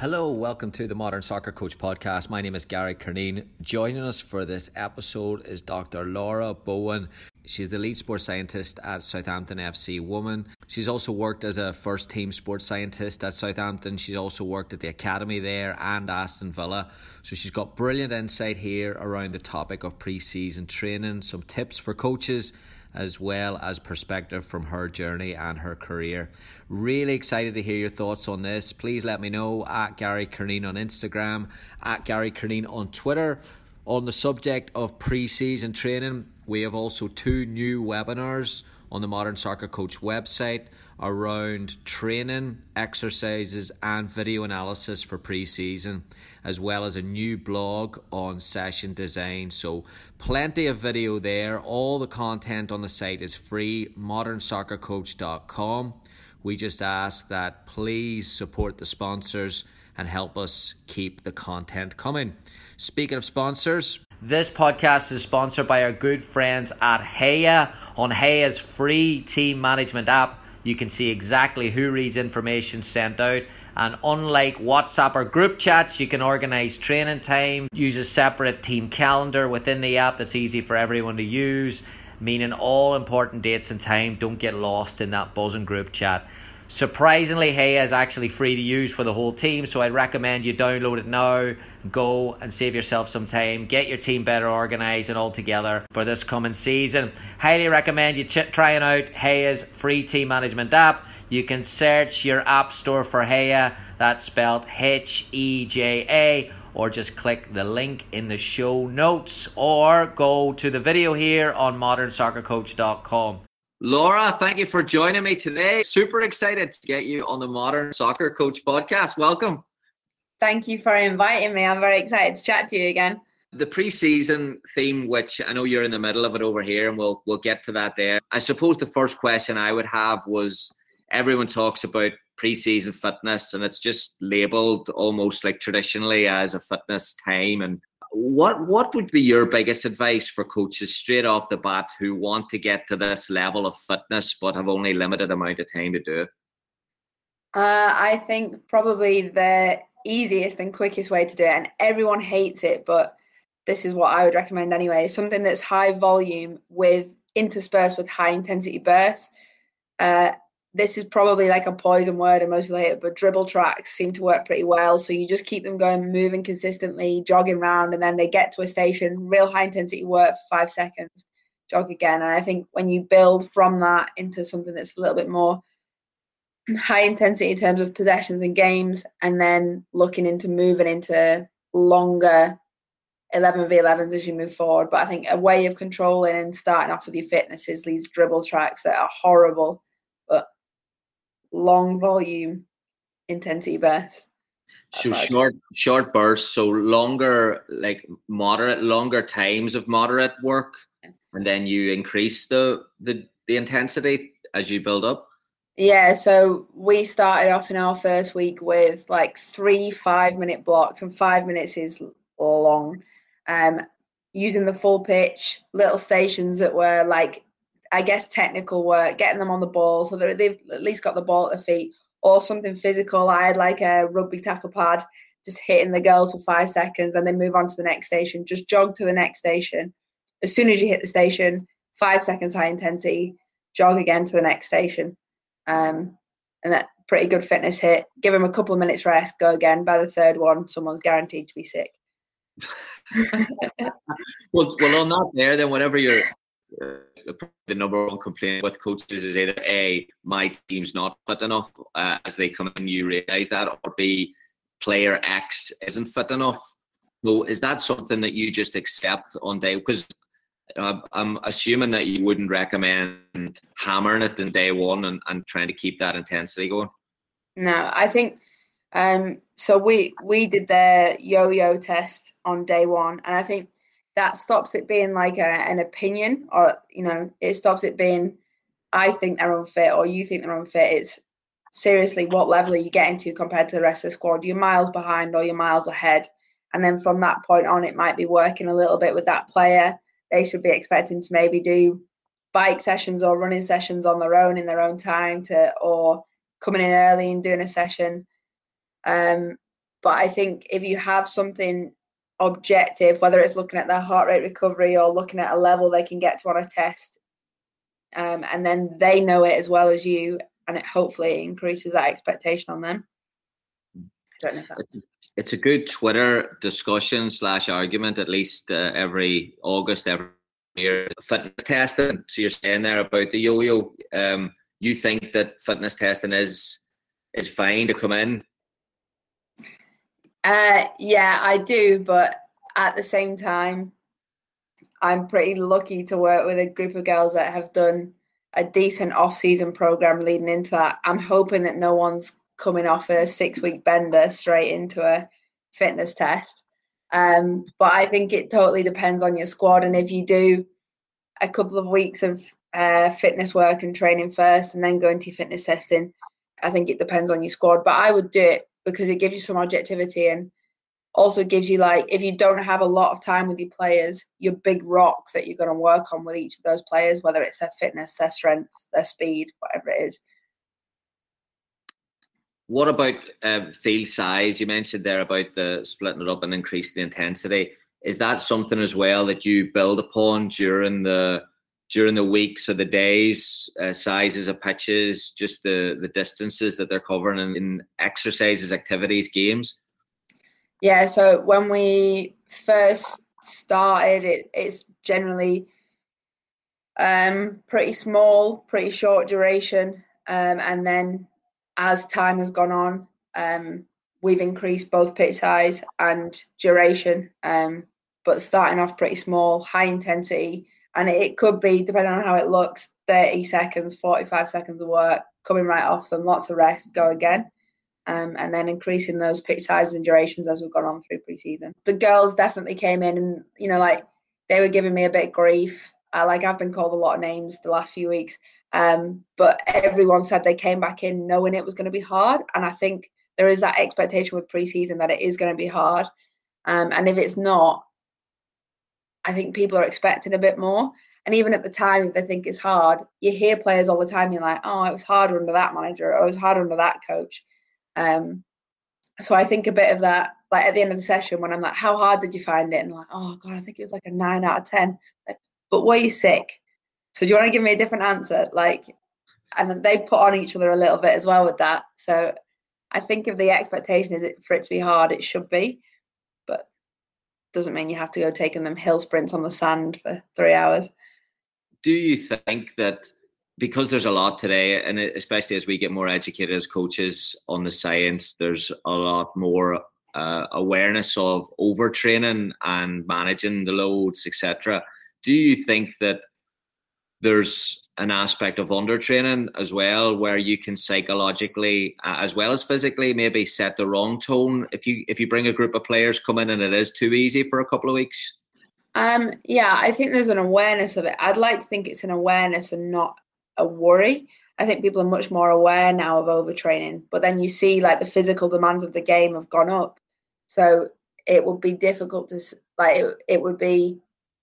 Hello, welcome to the Modern Soccer Coach Podcast. My name is Gary Curneen. Joining us for this episode is Dr. Laura Bowen. She's the lead sports scientist at Southampton FC Women. She's also worked as a first team sports scientist at Southampton. She's also worked at the academy there and Aston Villa. So she's got brilliant insight here around the topic of pre season training, some tips for coaches as well as perspective from her journey and her career. Really excited to hear your thoughts on this. Please let me know at Gary Curneen on Instagram, at Gary Curneen on Twitter. On the subject of pre season training, we have also two new webinars on the Modern Soccer Coach website around training, exercises, and video analysis for pre season, as well as a new blog on session design. So, plenty of video there. All the content on the site is free, modernsoccercoach.com. We just ask that please support the sponsors and help us keep the content coming. Speaking of sponsors, This podcast is sponsored by our good friends at Heja. On Heja's free team management app, you can see exactly who reads information sent out. And unlike WhatsApp or group chats, you can organize training time, use a separate team calendar within the app that's easy for everyone to use, meaning all important dates and time don't get lost in that buzzing group chat. Surprisingly, Heja is actually free to use for the whole team, so I'd recommend you download it now, go and save yourself some time, get your team better organized and all together for this coming season. Highly recommend you ch- trying out Heja's free team management app. You can search your app store for Heja, that's spelled H E J A, or just click the link in the show notes, or go to the video here on modernsoccercoach.com. Laura, thank you for joining me today. Super excited to get you on the Modern Soccer Coach podcast. Welcome. Thank you for inviting me. I'm very excited to chat to you again. The pre-season theme, which I know you're in the middle of it over here, and we'll we'll get to that there. I suppose the first question I would have was everyone talks about pre-season fitness, and it's just labelled almost like traditionally as a fitness time. And what what would be your biggest advice for coaches straight off the bat who want to get to this level of fitness but have only limited amount of time to do it? Uh, I think probably the easiest and quickest way to do it, and everyone hates it, but this is what I would recommend anyway. Something that's high volume with interspersed with high intensity bursts. Uh, this is probably like a poison word, and most people hate it, but dribble tracks seem to work pretty well. So you just keep them going, moving consistently, jogging around, and then they get to a station, real high intensity work for five seconds, jog again. And I think when you build from that into something that's a little bit more high intensity in terms of possessions and games, and then looking into moving into longer 11 v 11s as you move forward. But I think a way of controlling and starting off with your fitness is these dribble tracks that are horrible, long volume intensity bursts. So short short bursts, so longer like moderate longer times of moderate work and then you increase the the, the intensity as you build up. Yeah, so we started off in our first week with like three five minute blocks, and five minutes is long. Um, using the full pitch, little stations that were like, I guess, technical work, getting them on the ball so that they've at least got the ball at their feet, or something physical. I had like a rugby tackle pad, just hitting the girls for five seconds, and then move on to the next station. Just jog to the next station. As soon as you hit the station, five seconds high intensity, jog again to the next station. Um, and that pretty good fitness hit. Give them a couple of minutes rest, go again. By the third one, someone's guaranteed to be sick. well, well, on that there, then whatever your uh, the number one complaint with coaches is either a my team's not fit enough uh, as they come in, you realise that, or b player X isn't fit enough. So is that something that you just accept on day? Because uh, I'm assuming that you wouldn't recommend hammering it in day one and, and trying to keep that intensity going. No, I think um, so. We we did the yo-yo test on day one, and I think that stops it being like a, an opinion, or you know, it stops it being I think they're unfit or you think they're unfit. It's seriously what level are you getting to compared to the rest of the squad? You're miles behind or you're miles ahead. And then from that point on, it might be working a little bit with that player. They should be expecting to maybe do bike sessions or running sessions on their own in their own time to or coming in early and doing a session. Um, but I think if you have something objective, whether it's looking at their heart rate recovery or looking at a level they can get to on a test, um, and then they know it as well as you, and it hopefully increases that expectation on them. I don't know if that. It's a good Twitter discussion slash argument, at least uh, every August, every year. Fitness testing. So you're saying there about the yo-yo. Um, you think that fitness testing is is fine to come in? Uh, yeah, I do, but at the same time, I'm pretty lucky to work with a group of girls that have done a decent off-season program leading into that. I'm hoping that no one's coming off a six-week bender straight into a fitness test. Um, but I think it totally depends on your squad, and if you do a couple of weeks of uh, fitness work and training first, and then go into fitness testing, I think it depends on your squad. But I would do it because it gives you some objectivity and also gives you like if you don't have a lot of time with your players, your big rock that you're going to work on with each of those players, whether it's their fitness, their strength, their speed, whatever it is. What about uh, field size? You mentioned there about the splitting it up and increase the intensity. Is that something as well that you build upon during the during the weeks or the days, uh, sizes of pitches, just the the distances that they're covering in, in exercises, activities, games? Yeah, so when we first started, it, it's generally um, pretty small, pretty short duration. Um, and then as time has gone on, um, we've increased both pitch size and duration. Um, but starting off pretty small, high intensity. And it could be, depending on how it looks, 30 seconds, 45 seconds of work, coming right off them, lots of rest, go again um, and then increasing those pitch sizes and durations as we've gone on through preseason. The girls definitely came in and, you know, like they were giving me a bit of grief. I, like I've been called a lot of names the last few weeks, um, but everyone said they came back in knowing it was going to be hard. And I think there is that expectation with preseason that it is going to be hard. Um, and if it's not, I think people are expecting a bit more. And even at the time, they think it's hard, you hear players all the time. You're like, "Oh, it was harder under that manager, or it was harder under that coach." Um, so I think a bit of that, like at the end of the session, when I'm like, "How hard did you find it?" and like, "Oh God, I think it was like a nine out of 10. Like, but were you sick? So do you want to give me a different answer? Like, and they put on each other a little bit as well with that. So I think if the expectation is for it to be hard, it should be, doesn't mean you have to go taking them hill sprints on the sand for three hours. Do you think that because there's a lot today, and especially as we get more educated as coaches on the science, there's a lot more uh, awareness of overtraining and managing the loads, etc. Do you think that there's an aspect of undertraining as well, where you can psychologically, uh, as well as physically, maybe set the wrong tone if you if you bring a group of players come in and it is too easy for a couple of weeks? Um, yeah, I think there's an awareness of it. I'd like to think it's an awareness and not a worry. I think people are much more aware now of overtraining, but then you see like the physical demands of the game have gone up. So it would be difficult to like it, it would be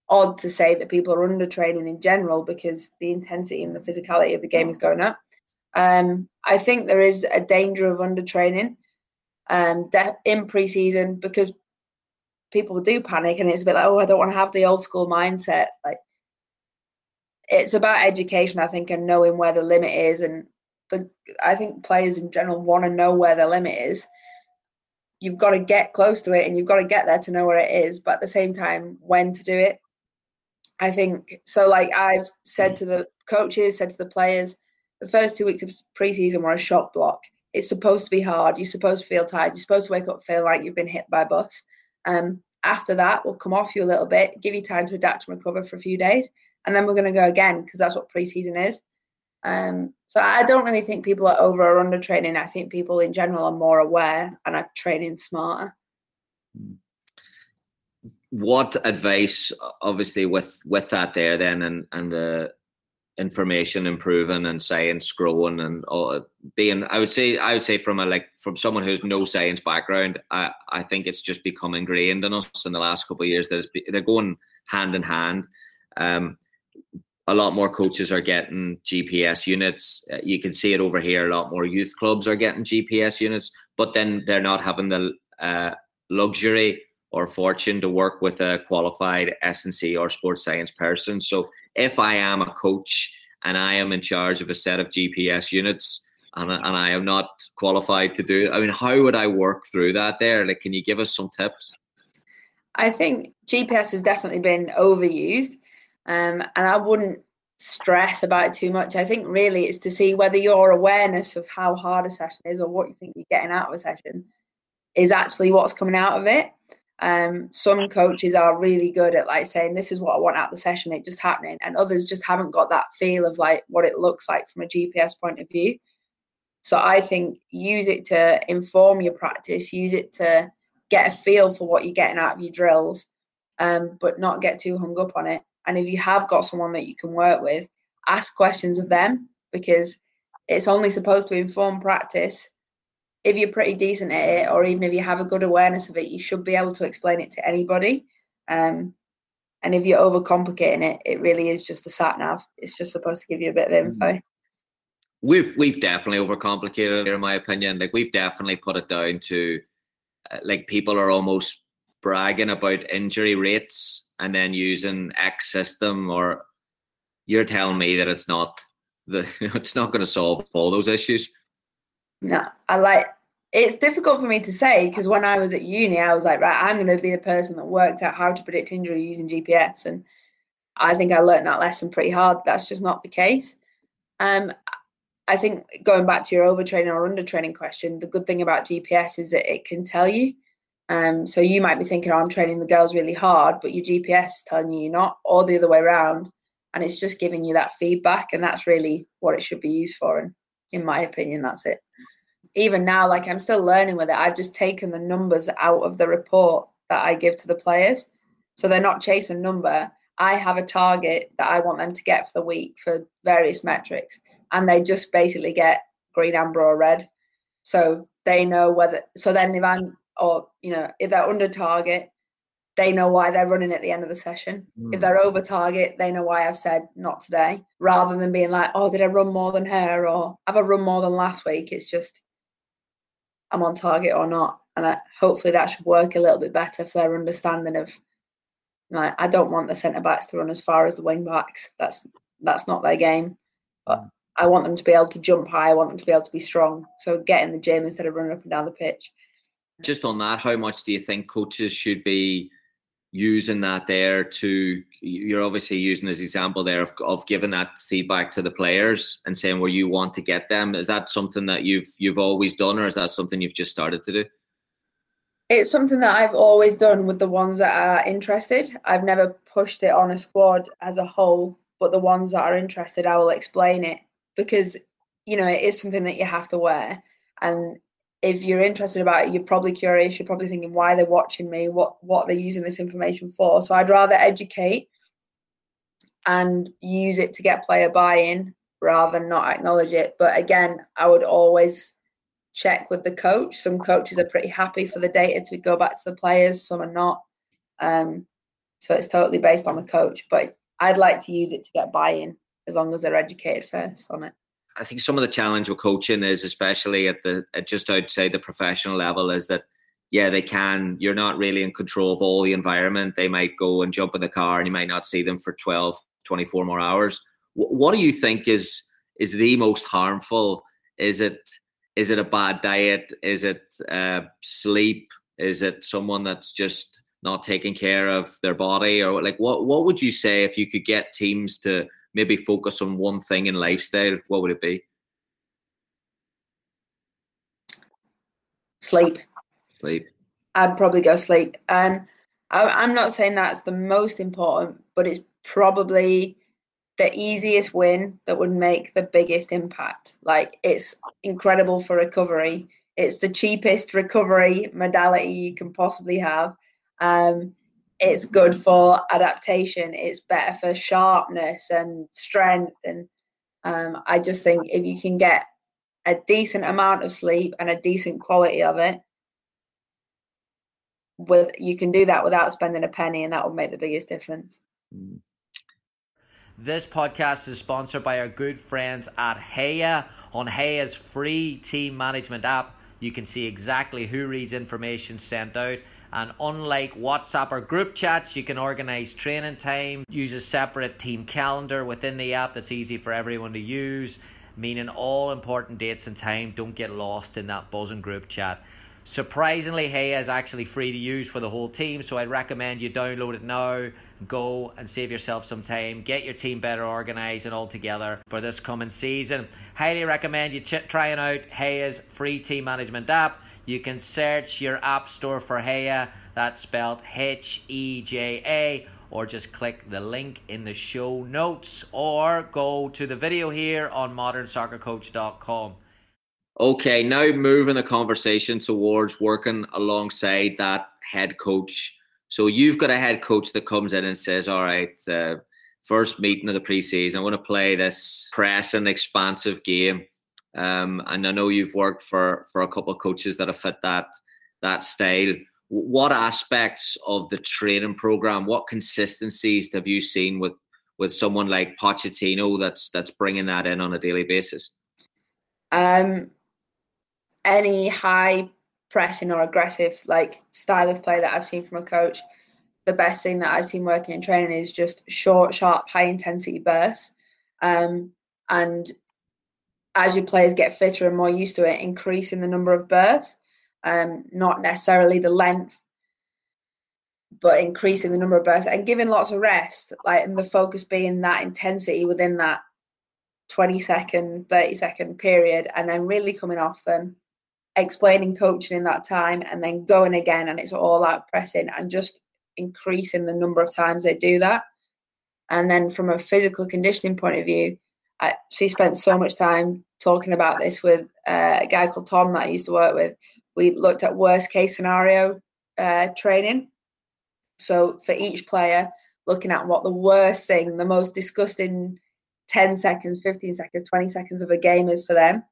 odd to say that people are under training in general because the intensity and the physicality of the game is going up. Um, I think there is a danger of undertraining um, in preseason because people do panic and it's a bit like, oh, I don't want to have the old school mindset. Like it's about education, I think, and knowing where the limit is. And the I think players in general want to know where the limit is. You've got to get close to it, and you've got to get there to know where it is. But at the same time, when to do it. I think so. Like I've said to the coaches, said to the players, the first two weeks of preseason were a shock block. It's supposed to be hard. You're supposed to feel tired. You're supposed to wake up feeling like you've been hit by a bus. Um, after that, we'll come off you a little bit, give you time to adapt and recover for a few days, and then we're going to go again because that's what preseason is. Um, so I don't really think people are over or under training. I think people in general are more aware and are training smarter. What advice, obviously, with with that there then, and and the information improving and science growing and all, being, I would say, I would say from a like from someone who's no science background, I I think it's just become ingrained in us in the last couple of years. That they're going hand in hand. Um, a lot more coaches are getting GPS units. Uh, you can see it over here. A lot more youth clubs are getting GPS units, but then they're not having the uh, luxury or fortune to work with a qualified S&C or sports science person. So if I am a coach and I am in charge of a set of GPS units and, and I am not qualified to do I mean, how would I work through that there? Like, can you give us some tips? I think GPS has definitely been overused. Um, and I wouldn't stress about it too much. I think really it's to see whether your awareness of how hard a session is or what you think you're getting out of a session is actually what's coming out of it. Um, some coaches are really good at like saying this is what I want out of the session, it just happening, and others just haven't got that feel of like what it looks like from a GPS point of view. So I think use it to inform your practice, use it to get a feel for what you're getting out of your drills, um, but not get too hung up on it. And if you have got someone that you can work with, ask questions of them because it's only supposed to inform practice. If you're pretty decent at it, or even if you have a good awareness of it, you should be able to explain it to anybody. Um, and if you're overcomplicating it, it really is just a sat nav. It's just supposed to give you a bit of info. Mm-hmm. We've we've definitely overcomplicated it, in my opinion. Like we've definitely put it down to uh, like people are almost bragging about injury rates and then using X system, or you're telling me that it's not the it's not going to solve all those issues. No, I like it's difficult for me to say because when I was at uni, I was like, right, I'm going to be the person that worked out how to predict injury using GPS, and I think I learned that lesson pretty hard. That's just not the case. Um, I think going back to your overtraining or undertraining question, the good thing about GPS is that it can tell you. Um, so you might be thinking, oh, I'm training the girls really hard, but your GPS is telling you you're not, or the other way around. And it's just giving you that feedback. And that's really what it should be used for. And in my opinion, that's it. Even now, like I'm still learning with it. I've just taken the numbers out of the report that I give to the players. So they're not chasing number. I have a target that I want them to get for the week for various metrics. And they just basically get green, amber, or red. So they know whether so then if I'm or you know if they're under target they know why they're running at the end of the session mm. if they're over target they know why i've said not today rather than being like oh did i run more than her or have i run more than last week it's just i'm on target or not. And I, hopefully that should work a little bit better for their understanding of like i don't want the centre backs to run as far as the wing backs. That's that's not their game. But i want them to be able to jump high. I want them to be able to be strong. So get in the gym instead of running up and down the pitch. Just on that, how much do you think coaches should be using that there to you're obviously using this example there of, of giving that feedback to the players and saying where you want to get them. Is that something that you've you've always done or is that something you've just started to do? It's something that i've always done with the ones that are interested. I've never pushed it on a squad as a whole but the ones that are interested i will explain it because you know it is something that you have to wear. And if you're interested about it, you're probably curious. You're probably thinking why they're watching me, what what they're using this information for. So I'd rather educate and use it to get player buy-in rather than not acknowledge it. But again, I would always check with the coach. Some coaches are pretty happy for the data to go back to the players. Some are not. Um, so it's totally based on the coach. But I'd like to use it to get buy-in as long as they're educated first on it. I think some of the challenge with coaching is, especially at the at just outside the professional level, is that yeah, they can. You're not really in control of all the environment. They might go and jump in the car, and you might not see them for 12, 24 more hours. what do you think is is the most harmful? Is it is it a bad diet? Is it uh, sleep? Is it someone that's just not taking care of their body, or like what? What would you say if you could get teams to maybe focus on one thing in lifestyle, what would it be? Sleep. Sleep. I'd probably go sleep. And I, I'm not saying that's the most important, but it's probably the easiest win that would make the biggest impact. Like it's incredible for recovery. It's the cheapest recovery modality you can possibly have. Um, it's good for adaptation. It's better for sharpness and strength. And um, I just think if you can get a decent amount of sleep and a decent quality of it, with you can do that without spending a penny, and that will make the biggest difference. This podcast is sponsored by our good friends at Heja. On Heja's free team management app, you can see exactly who reads information sent out. And unlike WhatsApp or group chats, you can organize training time, use a separate team calendar within the app that's easy for everyone to use, meaning all important dates and time don't get lost in that buzzing group chat. Surprisingly, Heja is actually free to use for the whole team, so I'd recommend you download it now. Go and save yourself some time, get your team better organized and all together for this coming season. Highly recommend you ch- trying out Heja's free team management app. You can search your app store for Heja, that's spelled H E J A, or just click the link in the show notes, or go to the video here on modernsoccercoach.com. Okay, now moving the conversation towards working alongside that head coach. So you've got a head coach that comes in and says, "All right, first meeting of the preseason, I want to play this pressing, expansive game." Um, and I know you've worked for for a couple of coaches that have fit that that style. What aspects of the training program, what consistencies have you seen with with someone like Pochettino that's that's bringing that in on a daily basis? Um, any high pressing or aggressive like style of play that I've seen from a coach, the best thing that I've seen working in training is just short, sharp, high intensity bursts. Um, and as your players get fitter and more used to it, increasing the number of bursts, um, not necessarily the length, but increasing the number of bursts and giving lots of rest, like and the focus being that intensity within that 20 second, 30 second period, and then really coming off them explaining coaching in that time and then going again and it's all out pressing and just increasing the number of times they do that. And then from a physical conditioning point of view, I, she spent so much time talking about this with uh, a guy called Tom that I used to work with. We looked at worst case scenario uh, training. So for each player, looking at what the worst thing, the most disgusting 10 seconds, 15 seconds, 20 seconds of a game is for them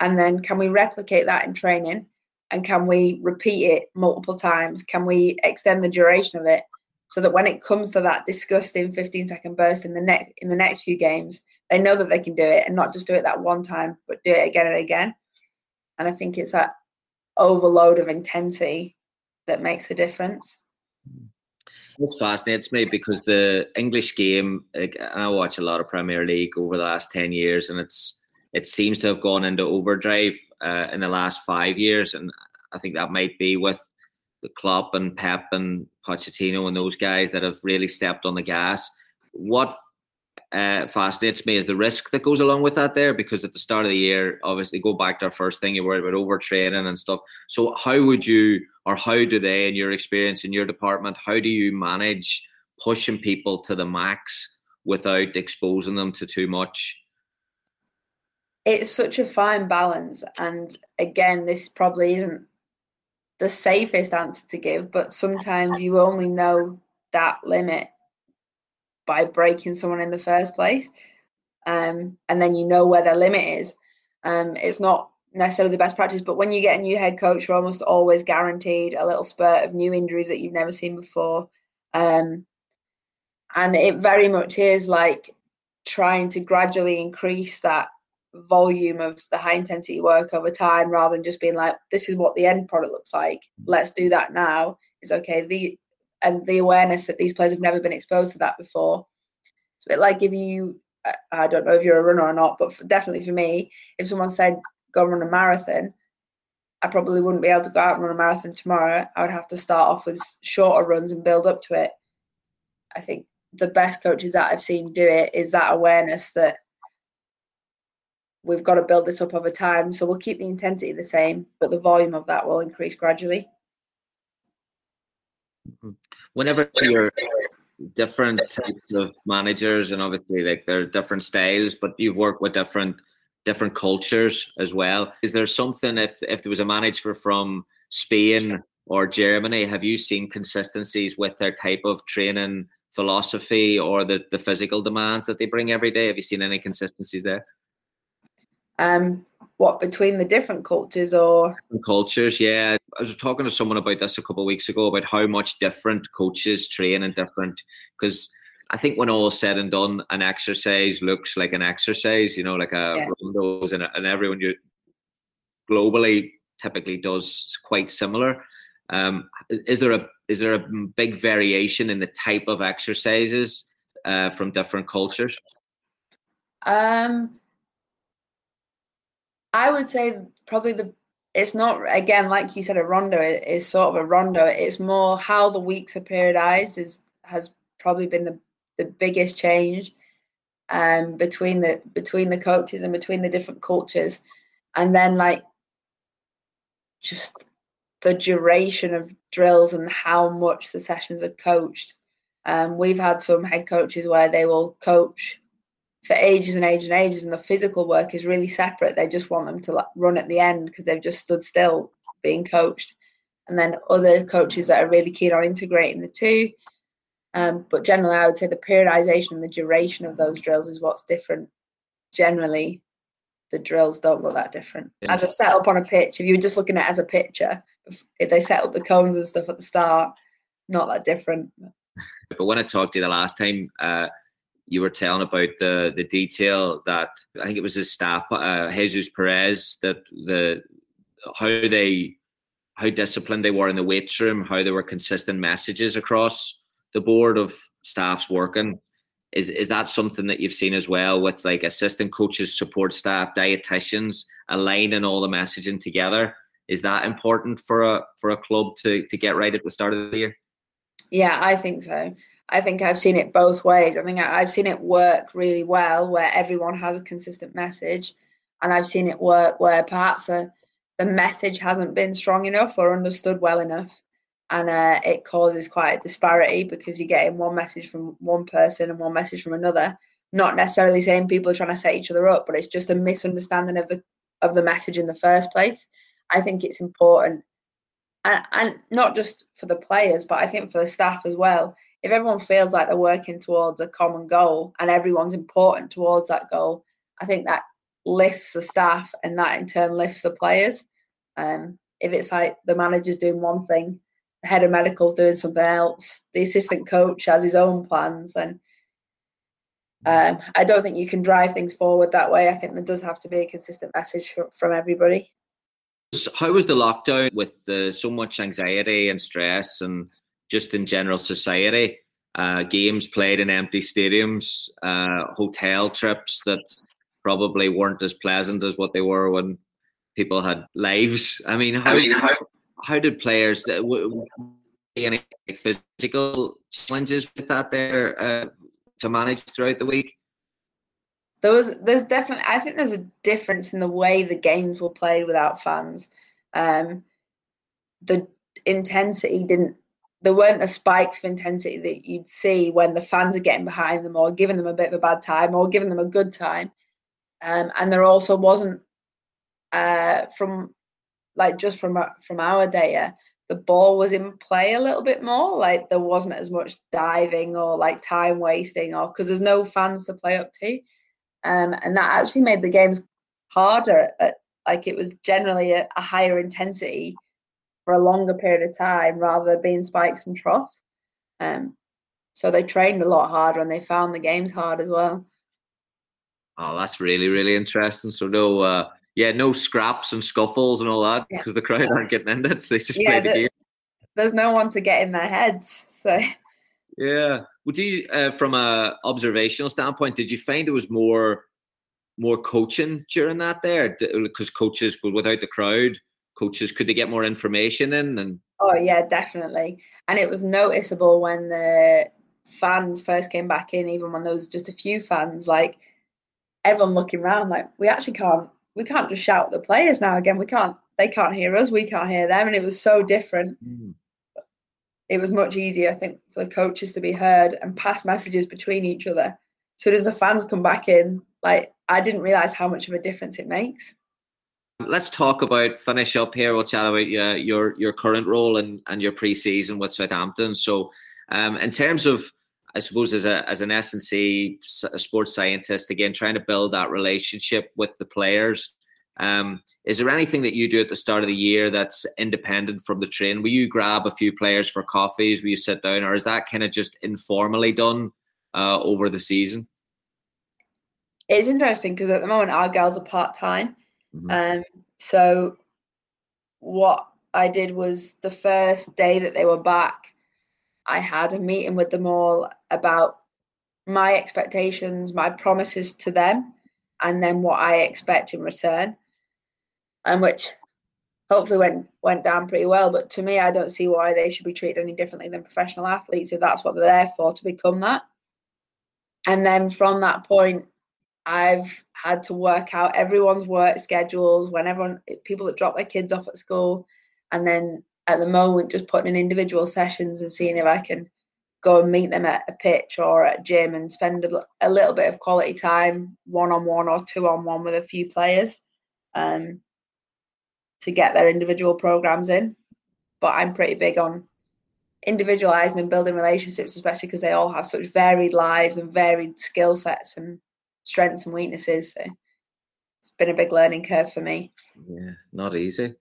and then can we replicate that in training and can we repeat it multiple times can we extend the duration of it so that when it comes to that disgusting 15 second burst in the next in the next few games they know that they can do it and not just do it that one time but do it again and again. And i think it's that overload of intensity that makes a difference. This fascinates me because the english game i watch a lot of premier league over the last 10 years and it's it seems to have gone into overdrive uh, in the last five years, and I think that might be with the club and Pep and Pochettino and those guys that have really stepped on the gas. What uh, fascinates me is the risk that goes along with that there, because at the start of the year, obviously, go back to our first thing, you worried about overtraining and stuff. So, how would you, or how do they, in your experience in your department, how do you manage pushing people to the max without exposing them to too much? it's such a fine balance. And again, this probably isn't the safest answer to give, but sometimes you only know that limit by breaking someone in the first place. Um, and then you know where their limit is. Um, it's not necessarily the best practice, but when you get a new head coach, you're almost always guaranteed a little spurt of new injuries that you've never seen before. Um, and it very much is like trying to gradually increase that volume of the high intensity work over time rather than just being like this is what the end product looks like. Let's do that now. Is okay. The and the awareness that these players have never been exposed to that before. It's a bit like if you i don't know if you're a runner or not but for, definitely for me if someone said go run a marathon i probably wouldn't be able to go out and run a marathon tomorrow. I would have to start off with shorter runs and build up to it. I think the best coaches that i've seen do it is that awareness that we've got to build this up over time. So we'll keep the intensity the same, but the volume of that will increase gradually. Mm-hmm. Whenever you're different types of managers, and obviously, like there are different styles. But you've worked with different different cultures as well. Is there something if if there was a manager from Spain or Germany, have you seen consistencies with their type of training philosophy or the, the physical demands that they bring every day? Have you seen any consistencies there? Um, what between the different cultures or cultures? Yeah, I was talking to someone about this a couple of weeks ago about how much different coaches train and different because I think when all is said and done, an exercise looks like an exercise. You know, like a yeah. rondos and, and everyone you globally typically does quite similar. Um, is there a is there a big variation in the type of exercises uh, from different cultures? Um, I would say probably the it's not again like you said a rondo is sort of a rondo. It's more how the weeks are periodized is has probably been the the biggest change um between the between the coaches and between the different cultures and then like just the duration of drills and how much the sessions are coached. Um, we've had some head coaches where they will coach for ages and ages and ages, and the physical work is really separate. They just want them to like, run at the end because they've just stood still being coached. And then other coaches that are really keen on integrating the two. Um, but generally, I would say the periodization and the duration of those drills is what's different generally the drills don't look that different. Yeah. As a setup on a pitch, if you were just looking at it as a picture, if they set up the cones and stuff at the start, not that different. But when I talked to you the last time, uh, you were telling about the the detail that I think it was his staff, uh, Jesus Perez, that the how they how disciplined they were in the weights room, how there were consistent messages across the board of staffs working is is that something that you've seen as well with like assistant coaches, support staff, dietitians aligning all the messaging together? Is that important for a for a club to to get right at the start of the year? Yeah, I think so. I think I've seen it both ways. I think I've seen it work really well where everyone has a consistent message, and I've seen it work where perhaps a, uh, the message hasn't been strong enough or understood well enough and uh, it causes quite a disparity because you're getting one message from one person and one message from another. Not necessarily saying people are trying to set each other up, but it's just a misunderstanding of the of the message in the first place. I think it's important, and, and not just for the players, but I think for the staff as well. If everyone feels like they're working towards a common goal and everyone's important towards that goal, I think that lifts the staff and that in turn lifts the players. Um, if it's like the manager's doing one thing head of medical's doing something else. The assistant coach has his own plans, and um, I don't think you can drive things forward that way. I think there does have to be a consistent message from everybody. How was the lockdown with the, so much anxiety and stress, and just in general society? Uh, games played in empty stadiums, uh, hotel trips that probably weren't as pleasant as what they were when people had lives. I mean, how, I mean, how, how did players that w- any physical challenges with that there uh, to manage throughout the week? There was, there's definitely, I think there's a difference in the way the games were played without fans. Um, the intensity didn't, there weren't the spikes of intensity that you'd see when the fans are getting behind them or giving them a bit of a bad time or giving them a good time. Um, and there also wasn't, uh, from like just from from our data, the ball was in play a little bit more. Like there wasn't as much diving or like time wasting, or because there's no fans to play up to, um, and that actually made the games harder. At, like it was generally a, a higher intensity for a longer period of time rather than being spikes and troughs. Um, so they trained a lot harder and they found the games hard as well. Oh, that's really really interesting. So no, uh, yeah, no scraps and scuffles and all that because yeah. the crowd aren't getting in it. So they just yeah, play the, the, game. There's no one to get in their heads. So yeah, would you, uh, from a observational standpoint, did you find it was more more coaching during that there? Because coaches without the crowd, coaches could they get more information in and. Oh yeah, definitely, and it was noticeable when the fans first came back in, even when there was just a few fans, like everyone looking around, like we actually can't we can't just shout at the players now again. We can't. They can't hear us. We can't hear them, and it was so different. Mm. it was much easier, I think, for the coaches to be heard and pass messages between each other. So as the fans come back in, like I didn't realize how much of a difference it makes. Let's talk about finish up here. We'll chat about uh, your your current role and and your pre-season with Southampton. So, um, in terms of, I suppose as a as an S and C sports scientist, again trying to build that relationship with the players. Um, is there anything that you do at the start of the year that's independent from the train? Will you grab a few players for coffees? Will you sit down, or is that kind of just informally done uh, over the season? It's interesting because at the moment our girls are part time, mm-hmm. um, so what I did was the first day that they were back, I had a meeting with them all about my expectations, my promises to them, and then what I expect in return and which hopefully went went down pretty well. But to me, I don't see why they should be treated any differently than professional athletes if that's what they're there for to become that. And then from that point, I've had to work out everyone's work schedules when everyone people that drop their kids off at school, and then at the moment just putting in individual sessions and seeing if I can go and meet them at a pitch or at a gym and spend a, a little bit of quality time one on one or two on one with a few players. Um, to get their individual programs in. But I'm pretty big on individualizing and building relationships, especially because they all have such varied lives and varied skill sets and strengths and weaknesses. So it's been a big learning curve for me. Yeah, not easy.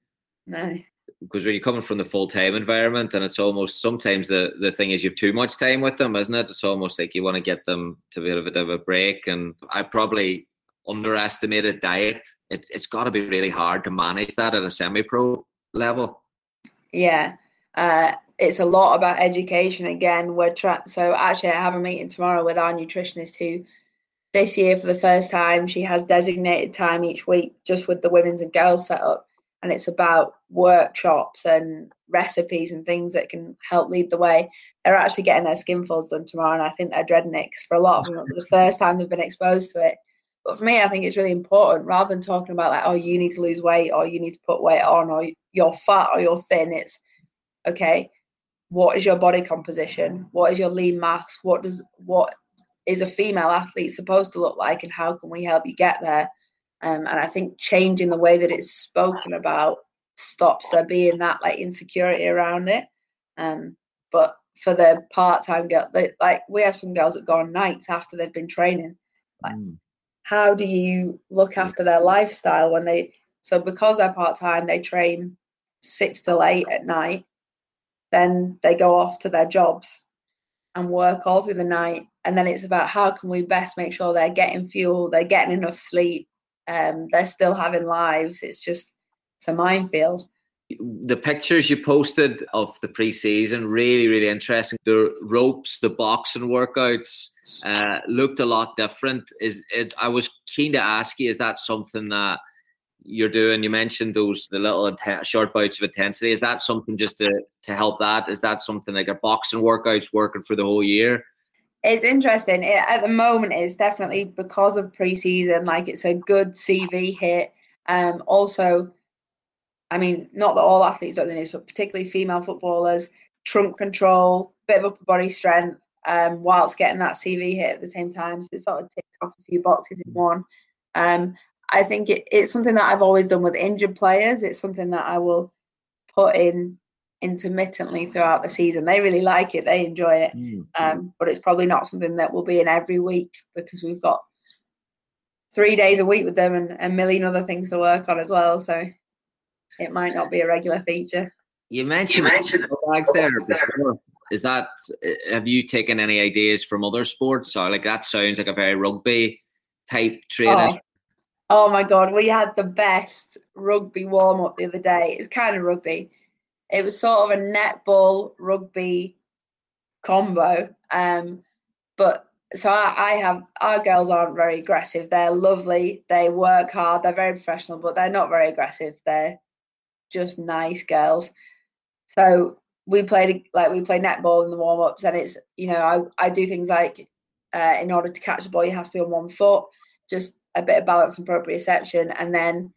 No. Because when you're coming from the full time environment, and it's almost sometimes the, the thing is you have too much time with them, isn't it? It's almost like you want to get them to be a bit of a break. And I probably underestimated diet, it, it's got to be really hard to manage that at a semi-pro level. Yeah, uh, it's a lot about education. Again, we're trying. So actually, I have a meeting tomorrow with our nutritionist who, this year for the first time, she has designated time each week just with the women's and girls setup, and it's about workshops and recipes and things that can help lead the way. They're actually getting their skin folds done tomorrow, and I think they're dreading it because for a lot of them, the first time they've been exposed to it, but for me, I think it's really important rather than talking about like, oh, you need to lose weight or you need to put weight on or you're fat or you're thin. It's okay. What is your body composition? What is your lean mass? What does what is a female athlete supposed to look like, and how can we help you get there? Um, and I think changing the way that it's spoken about stops there being that like insecurity around it. Um, but for the part-time girl, they, like we have some girls that go on nights after they've been training. Like, mm how do you look after their lifestyle when they so because they're part-time they train six till eight at night then they go off to their jobs and work all through the night and then it's about how can we best make sure they're getting fuel they're getting enough sleep um, they're still having lives. It's just it's a minefield. The pictures you posted of the preseason really really interesting. The ropes the boxing workouts uh, looked a lot different. Is it i was keen to ask you is that something that you're doing? You mentioned those the little short bouts of intensity. Is that something just to to help that? Is that something like a boxing workouts working for the whole year it's interesting it, at the moment it's definitely because of preseason like it's a good cv hit um also I mean, not that all athletes don't do this, but particularly female footballers, trunk control, bit of upper body strength, um, whilst getting that CV hit at the same time. So it sort of ticks off a few boxes in one. Um, I think it, it's something that I've always done with injured players. It's something that I will put in intermittently throughout the season. They really like it, they enjoy it. Mm-hmm. Um, but it's probably not something that will be in every week because we've got three days a week with them and a million other things to work on as well. So it might not be a regular feature. You mentioned, you mentioned bags there. Before. Is that have you taken any ideas from other sports? Or like that sounds like a very rugby type training. Oh. oh my god, we had the best rugby warm up the other day. It's kind of rugby. It was sort of a netball rugby combo. Um, but so I, I, have our girls aren't very aggressive. They're lovely. They work hard. They're very professional, but they're not very aggressive. They're just nice girls. So we played like we play netball in the warm ups, and it's you know I I do things like uh, in order to catch the ball you have to be on one foot, just a bit of balance and proprioception, and then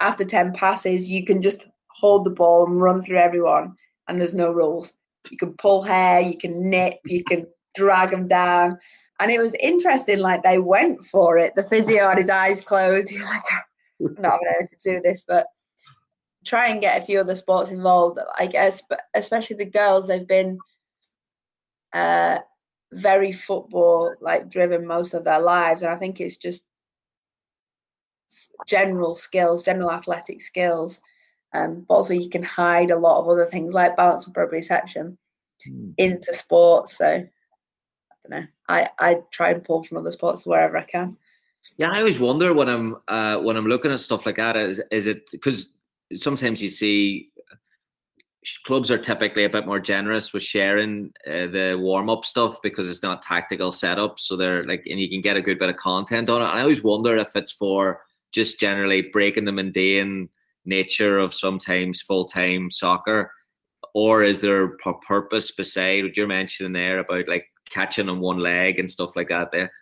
after ten passes you can just hold the ball and run through everyone, and there's no rules. you can pull hair, you can nip, you can drag them down. And it was interesting, like they went for it. The physio had his eyes closed. He was like, I'm not having anything to do with this, but try and get a few other sports involved. I guess, but especially the girls, they've been uh, very football like driven most of their lives, and I think it's just general skills, general athletic skills. Um, but also you can hide a lot of other things like balance and proprioception mm. into sports. So I don't know. I, I try and pull from other sports wherever I can. Yeah, I always wonder when I'm uh, when I'm looking at stuff like that. Is is it because sometimes you see clubs are typically a bit more generous with sharing uh, the warm up stuff because it's not tactical setup. So they're like, and you can get a good bit of content on it. And I always wonder if it's for just generally breaking the mundane nature of sometimes full time soccer, or is there a purpose beside what you're mentioning there about like catching on one leg and stuff like that? There.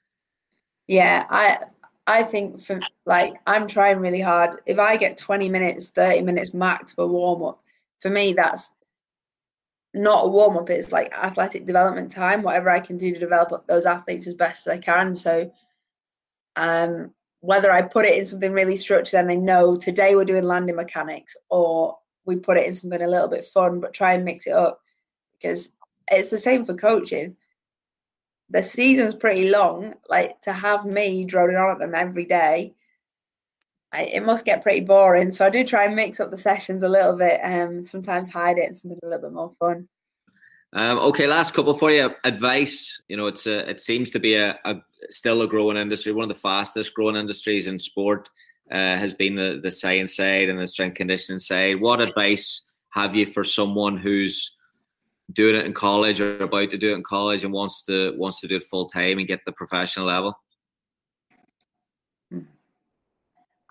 Yeah, I I think for like I'm trying really hard. If I get 20 minutes, 30 minutes max for warm up, for me that's not a warm up. It's like athletic development time. Whatever I can do to develop those athletes as best as I can. So, um, whether I put it in something really structured and they know today we're doing landing mechanics, or we put it in something a little bit fun, but try and mix it up because it's the same for coaching. The season's pretty long. Like to have me droning on at them every day, I, it must get pretty boring. So I do try and mix up the sessions a little bit and um, sometimes hide it in something a little bit more fun. Um, okay, last couple for you. Advice. You know, it's a, it seems to be a, a still a growing industry. One of the fastest growing industries in sport uh, has been the, the science side and the strength conditioning side. What advice have you for someone who's doing it in college or about to do it in college and wants to wants to do it full time and get the professional level?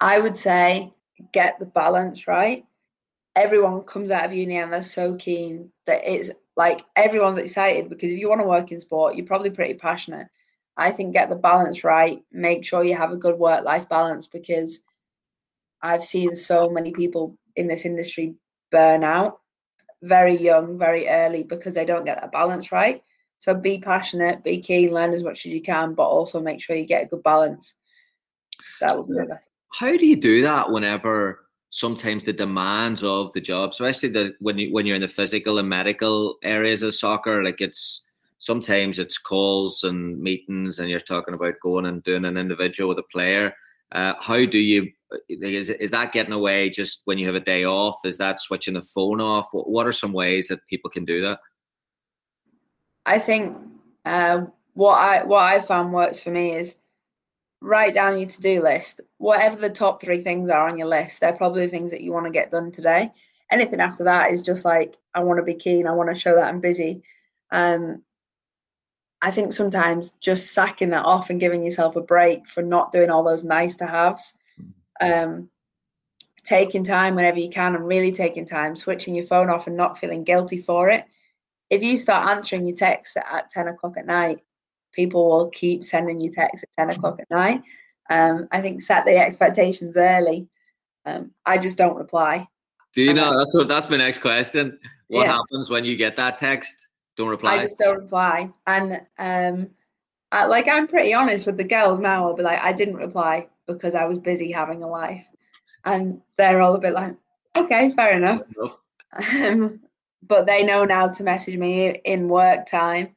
I would say get the balance right. Everyone comes out of uni and they're so keen that it's like everyone's excited because if you want to work in sport, you're probably pretty passionate. I think get the balance right. Make sure you have a good work life balance because I've seen so many people in this industry burn out very young, very early because they don't get that balance right. So be passionate, be keen, learn as much as you can, but also make sure you get a good balance. That would be the best. How do you do that whenever sometimes the demands of the job, especially the when you when you're in the physical and medical areas of soccer, like it's sometimes it's calls and meetings, and you're talking about going and doing an individual with a player. Uh, how do you is is that getting away just when you have a day off? Is that switching the phone off? What what are some ways that people can do that? I think uh, what I what I found works for me is write down your to-do list. Whatever the top three things are on your list, they're probably the things that you want to get done today. Anything after that is just like I want to be keen. I want to show that I'm busy. Um, I think sometimes just sacking that off and giving yourself a break for not doing all those nice to haves. Um, taking time whenever you can and really taking time, switching your phone off and not feeling guilty for it. If you start answering your texts at 10 o'clock at night, people will keep sending you texts at 10 o'clock at night. Um, I think set the expectations early. Um, I just don't reply. Do you know? That's what, that's my next question. What yeah. happens when you get that text? Don't reply. I just don't reply, and um, I, like I'm pretty honest with the girls now. I'll be like, I didn't reply because I was busy having a life, and they're all a bit like, okay, fair enough. Um, but they know now to message me in work time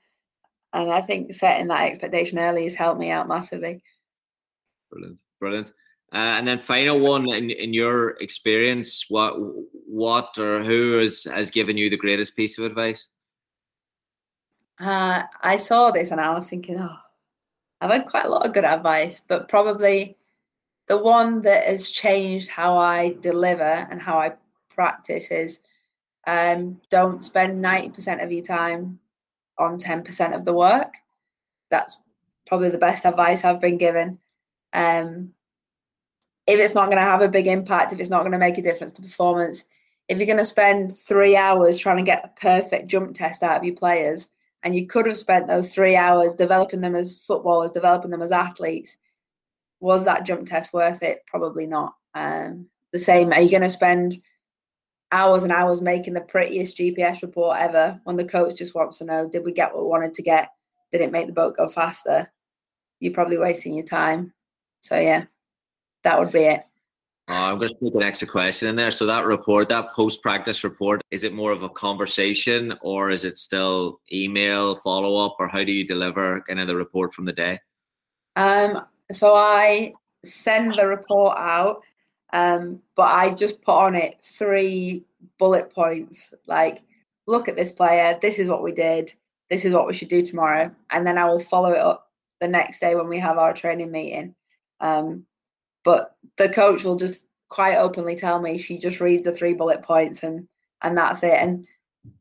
and I think setting that expectation early has helped me out massively. Brilliant, brilliant. Uh, and then final one in, in your experience, what what or who has, has given you the greatest piece of advice? Uh, I saw this and I was thinking, oh, I've had quite a lot of good advice, but probably the one that has changed how I deliver and how I practice is um, don't spend 90% of your time on 10% of the work. That's probably the best advice I've been given. Um, if it's not going to have a big impact, if it's not going to make a difference to performance, if you're going to spend three hours trying to get a perfect jump test out of your players, and you could have spent those three hours developing them as footballers, developing them as athletes, was that jump test worth it? Probably not. Um, the same, are you going to spend hours and hours making the prettiest GPS report ever when the coach just wants to know did we get what we wanted to get? Did it make the boat go faster? You're probably wasting your time. So, yeah, that would be it. Oh, I'm going to sneak an extra question in there. So that report, that post-practice report, is it more of a conversation or is it still email follow-up, or how do you deliver kind of the report from the day? Um, so I send the report out, um, but I just put on it three bullet points, like look at this player, this is what we did, this is what we should do tomorrow, and then I will follow it up the next day when we have our training meeting. Um, but the coach will just quite openly tell me she just reads the three bullet points and and that's it. And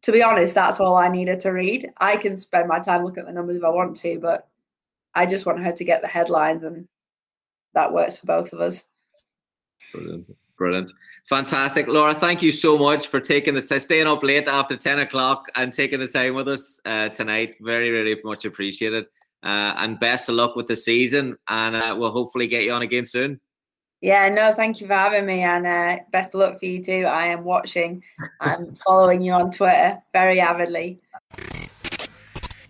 to be honest, that's all I needed to read. I can spend my time looking at the numbers if I want to, but I just want her to get the headlines, and that works for both of us. Brilliant. Brilliant. Fantastic. Laura, thank you so much for taking the staying up late after 10 o'clock and taking the time with us uh, tonight. Very, very much appreciated. Uh, and best of luck with the season. And uh, we'll hopefully get you on again soon. Yeah, no, thank you for having me, and uh, best of luck for you too. I am watching, I'm following you on Twitter very avidly.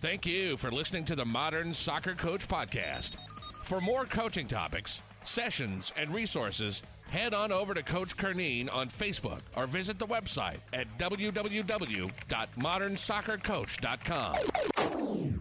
Thank you for listening to the Modern Soccer Coach Podcast. For more coaching topics, sessions, and resources, head on over to Coach Curneen on Facebook or visit the website at www.modernsoccercoach.com.